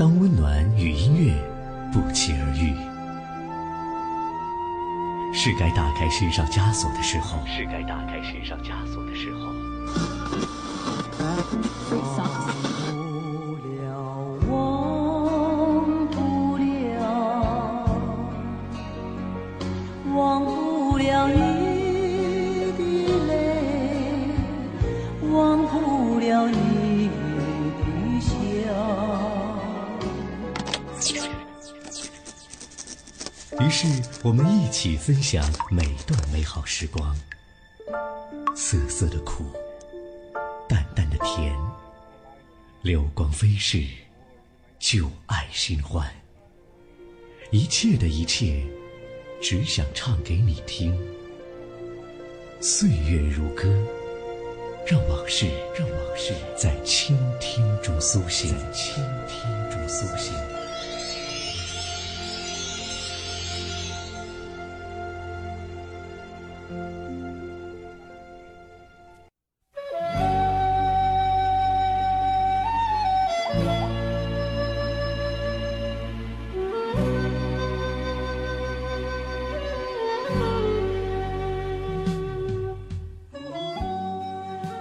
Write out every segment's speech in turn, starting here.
当温暖与音乐不期而遇，是该打开身上枷锁的时候。是该打开身上枷锁的时候。于是，我们一起分享每段美好时光，涩涩的苦，淡淡的甜，流光飞逝，旧爱新欢，一切的一切，只想唱给你听。岁月如歌，让往事，让往事在倾听中苏醒，在倾听中苏醒。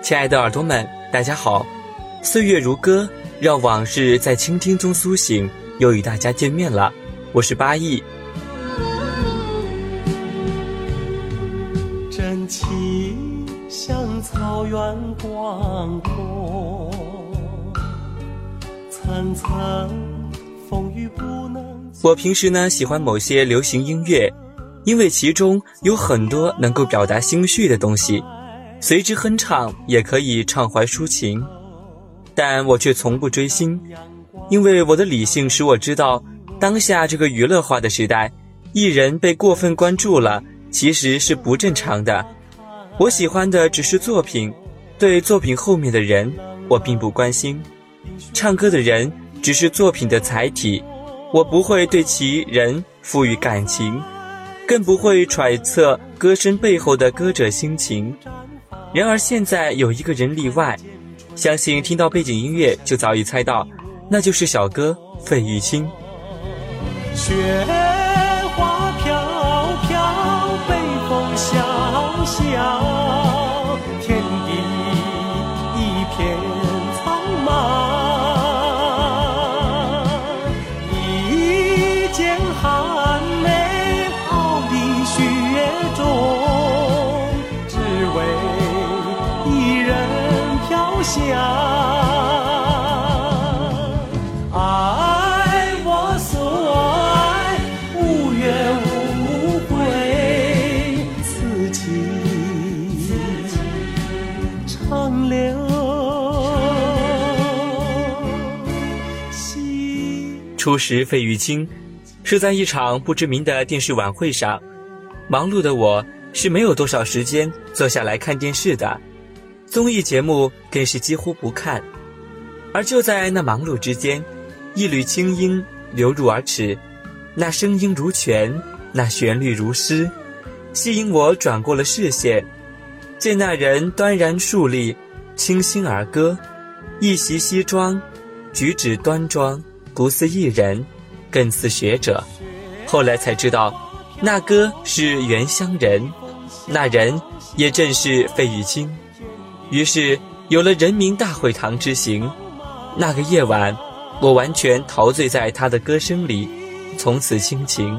亲爱的耳朵们，大家好！岁月如歌，让往事在倾听中苏醒，又与大家见面了。我是八亿。真情像草原广阔，层层风雨不能。我平时呢喜欢某些流行音乐，因为其中有很多能够表达心绪的东西。随之哼唱，也可以畅怀抒情，但我却从不追星，因为我的理性使我知道，当下这个娱乐化的时代，艺人被过分关注了，其实是不正常的。我喜欢的只是作品，对作品后面的人，我并不关心。唱歌的人只是作品的载体，我不会对其人赋予感情，更不会揣测歌声背后的歌者心情。然而现在有一个人例外，相信听到背景音乐就早已猜到，那就是小哥费玉清。雪花飘飘，北风萧萧，初识费玉清，是在一场不知名的电视晚会上。忙碌的我是没有多少时间坐下来看电视的，综艺节目更是几乎不看。而就在那忙碌之间，一缕清音流入耳齿，那声音如泉，那旋律如诗，吸引我转过了视线。见那人端然竖立，清新而歌，一袭西装，举止端庄，不似艺人，更似学者。后来才知道，那歌是原乡人，那人也正是费玉清。于是有了人民大会堂之行。那个夜晚，我完全陶醉在他的歌声里，从此倾情。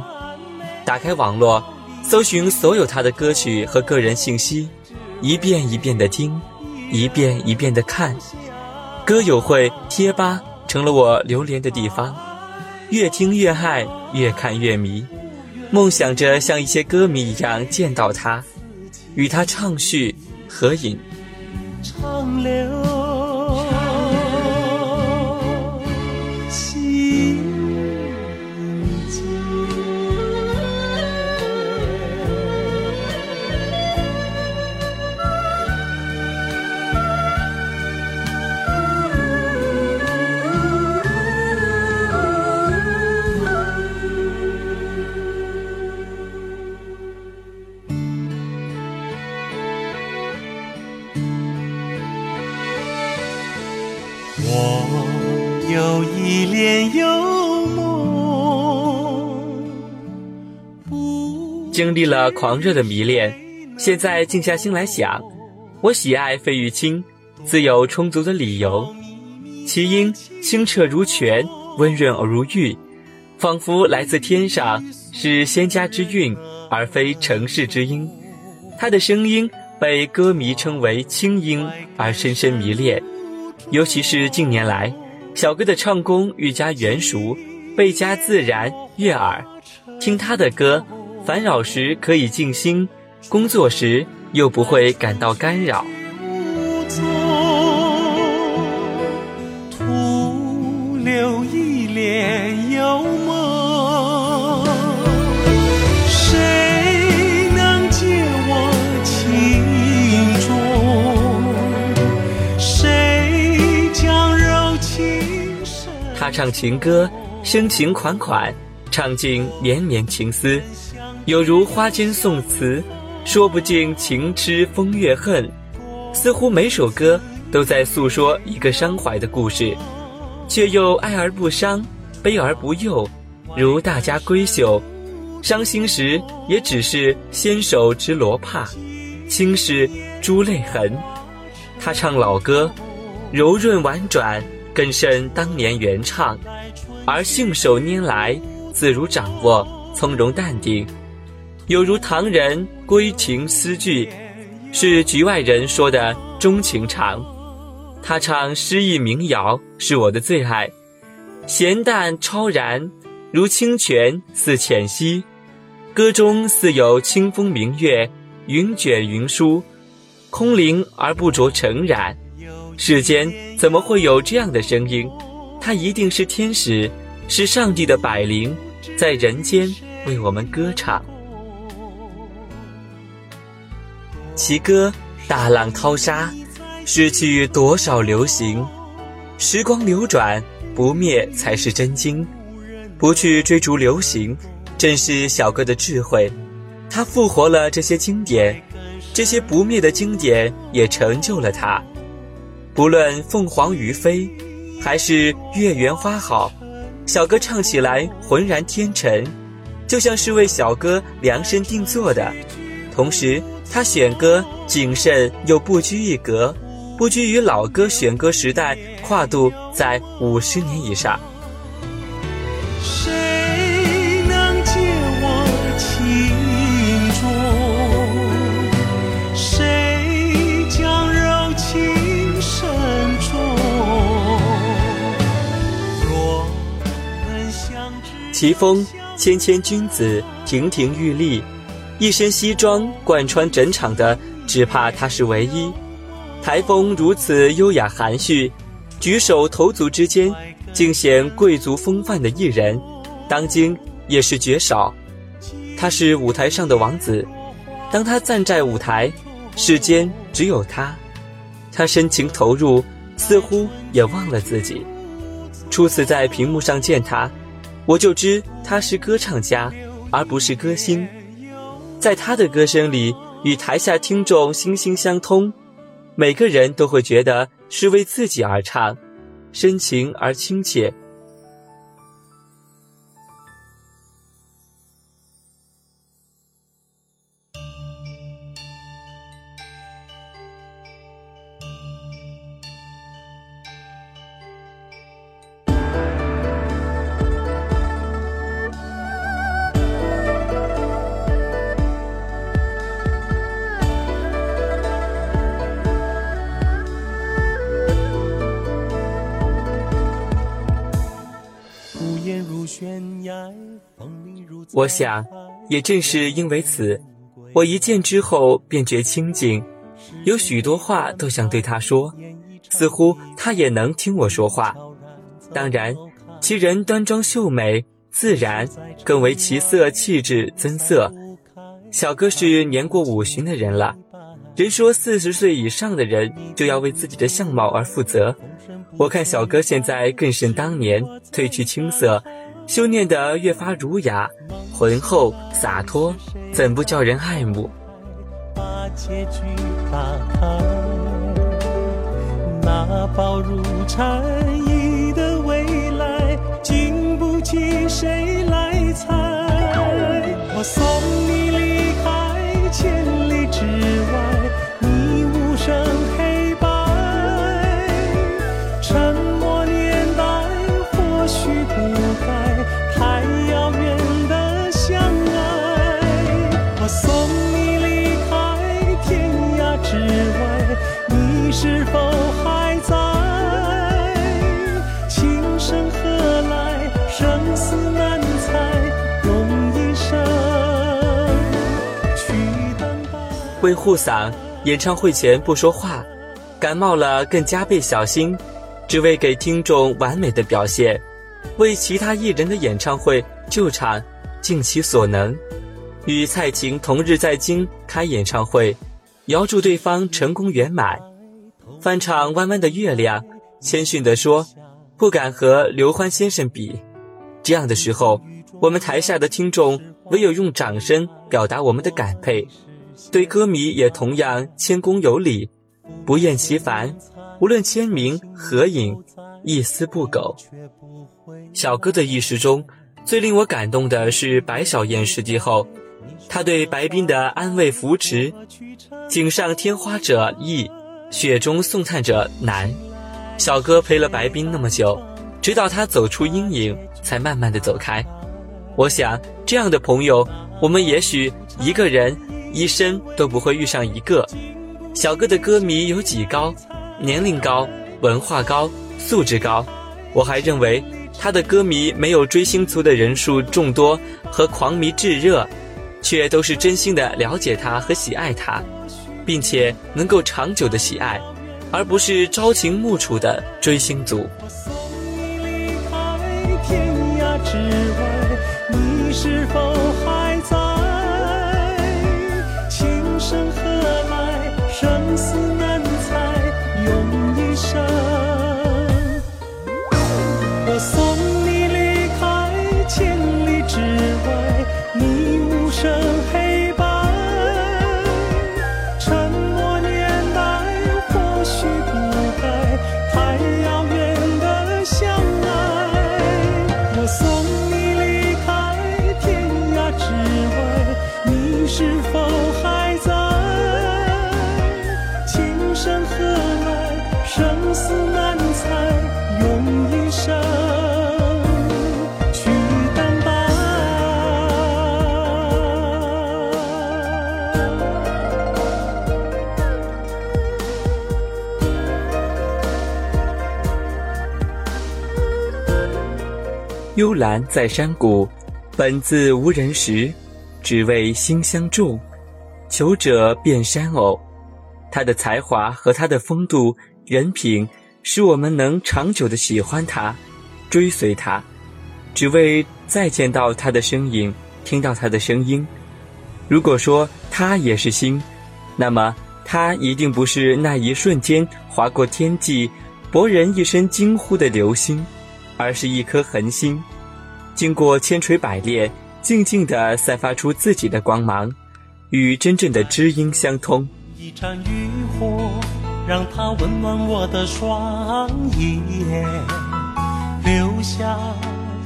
打开网络，搜寻所有他的歌曲和个人信息，一遍一遍的听，一遍一遍的看。歌友会、贴吧成了我留恋的地方，越听越爱，越看越迷，梦想着像一些歌迷一样见到他，与他畅叙、合影。长留。我有一帘幽梦。经历了狂热的迷恋，现在静下心来想，我喜爱费玉清，自有充足的理由。其音清澈如泉，温润而如玉，仿佛来自天上，是仙家之韵，而非城市之音。他的声音被歌迷称为清音，而深深迷恋。尤其是近年来，小哥的唱功愈加圆熟，倍加自然悦耳。听他的歌，烦扰时可以静心，工作时又不会感到干扰。唱情歌，深情款款，唱尽绵绵情思，有如花间宋词，说不尽情痴风月恨。似乎每首歌都在诉说一个伤怀的故事，却又爱而不伤，悲而不忧，如大家闺秀。伤心时也只是纤手执罗帕，轻是珠泪痕。他唱老歌，柔润婉转，更胜当年原唱，而信手拈来，自如掌握，从容淡定，有如唐人归情诗句，是局外人说的钟情长。他唱诗意民谣是我的最爱，咸淡超然，如清泉似浅溪，歌中似有清风明月，云卷云舒，空灵而不着尘染。世间怎么会有这样的声音？他一定是天使，是上帝的百灵，在人间为我们歌唱。其歌大浪淘沙，失去多少流行？时光流转，不灭才是真经。不去追逐流行，正是小哥的智慧。他复活了这些经典，这些不灭的经典也成就了他。无论凤凰于飞，还是月圆花好，小歌唱起来浑然天成，就像是为小哥量身定做的。同时，他选歌谨慎又不拘一格，不拘于老歌选歌时代跨度在五十年以上。相知，奇峰谦谦君子，亭亭玉立，一身西装贯穿整场的，只怕他是唯一。台风如此优雅含蓄，举手投足之间，尽显贵族风范的艺人，当今也是绝少。他是舞台上的王子，当他站在舞台，世间只有他。他深情投入，似乎也忘了自己。初次在屏幕上见他，我就知他是歌唱家，而不是歌星。在他的歌声里，与台下听众心心相通，每个人都会觉得是为自己而唱，深情而亲切。我想，也正是因为此，我一见之后便觉清静，有许多话都想对他说，似乎他也能听我说话。当然，其人端庄秀美，自然更为其色气质增色。小哥是年过五旬的人了，人说四十岁以上的人就要为自己的相貌而负责。我看小哥现在更胜当年，褪去青涩，修炼得越发儒雅浑厚洒脱怎不叫人爱慕？把结局打开那薄如蝉翼的未来经不起谁为护嗓，演唱会前不说话，感冒了更加倍小心，只为给听众完美的表现，为其他艺人的演唱会救场，尽其所能。与蔡琴同日在京开演唱会，遥祝对方成功圆满。翻唱《弯弯的月亮》，谦逊地说：“不敢和刘欢先生比。”这样的时候，我们台下的听众唯有用掌声表达我们的感佩。对歌迷也同样谦恭有礼，不厌其烦，无论签名、合影，一丝不苟。小哥的一生中，最令我感动的是白小燕事迹后，他对白冰的安慰扶持：“锦上添花者易，雪中送炭者难。”小哥陪了白冰那么久，直到他走出阴影，才慢慢的走开。我想，这样的朋友，我们也许一个人一生都不会遇上一个。小哥的歌迷有几高？年龄高，文化高，素质高。我还认为他的歌迷没有追星族的人数众多和狂迷炙热，却都是真心的了解他和喜爱他，并且能够长久的喜爱，而不是朝秦暮楚的追星族。我送你离开天涯之外，你是否我送幽兰在山谷，本自无人识，只为心相中。求者遍山偶，他的才华和他的风度、人品，使我们能长久的喜欢他，追随他，只为再见到他的身影，听到他的声音。如果说他也是星，那么他一定不是那一瞬间划过天际，博人一声惊呼的流星。而是一颗恒星，经过千锤百炼，静静地散发出自己的光芒，与真正的知音相通。一盏渔火，让它温暖我的双眼，留下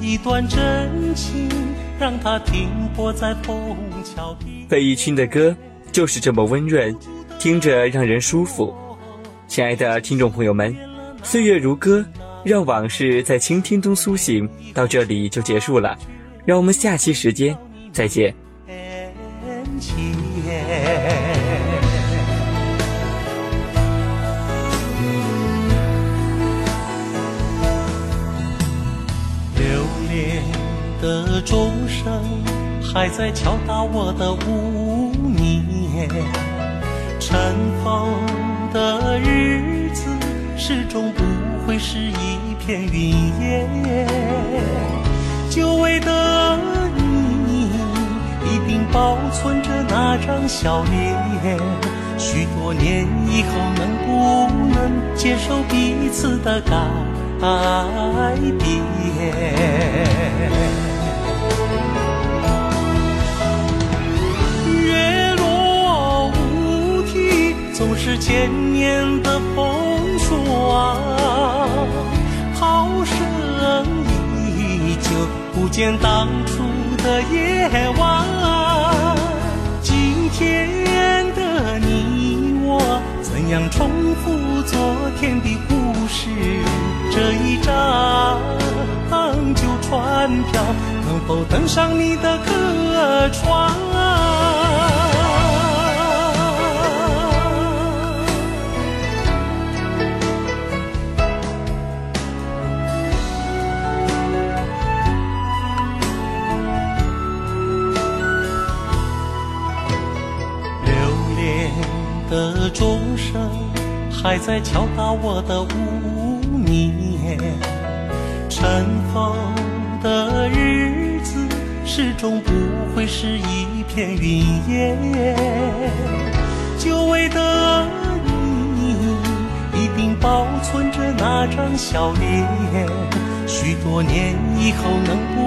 一段真情，让它停泊在枫桥边。费玉清的歌就是这么温润，听着让人舒服。亲爱的听众朋友们，岁月如歌，让往事在倾听中苏醒。到这里就结束了，让我们下期时间再见。前。留恋的钟声还在敲打我的无眠，尘封的日子始终不会是一片云烟。久违的你，一定保存着那张笑脸。许多年以后，能不能接受彼此的改变？月落乌啼，总是千年的风霜。涛声依旧，不见当初的夜晚。今天的你我，怎样重复昨天的故事？这一张旧船票，能否登上你的客船？钟声还在敲打我的无眠，尘封的日子始终不会是一片云烟。久违的你，一定保存着那张笑脸。许多年以后，能不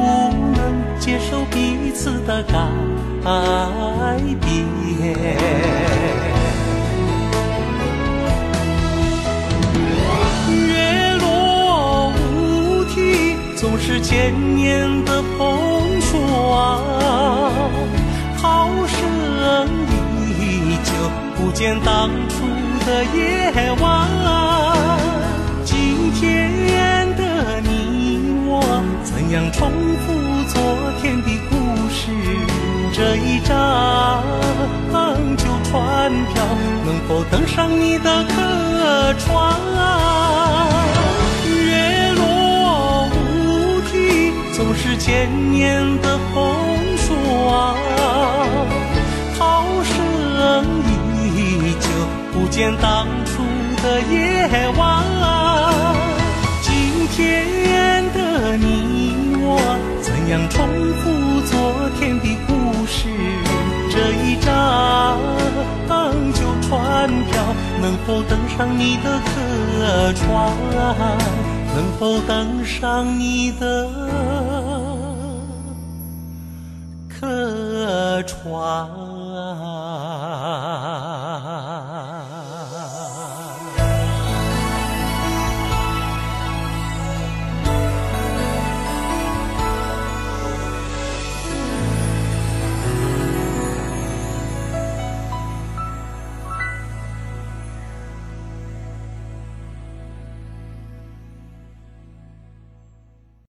能接受彼此的改变？千年的风霜，涛声依旧，不见当初的夜晚。今天的你我，怎样重复昨天的故事？这一张旧船票，能否登上你的客船？千年的风霜，涛声依旧，不见当初的夜晚。今天的你我，怎样重复昨天的故事？这一张旧船票，能否登上你的客船？能否登上你的客船？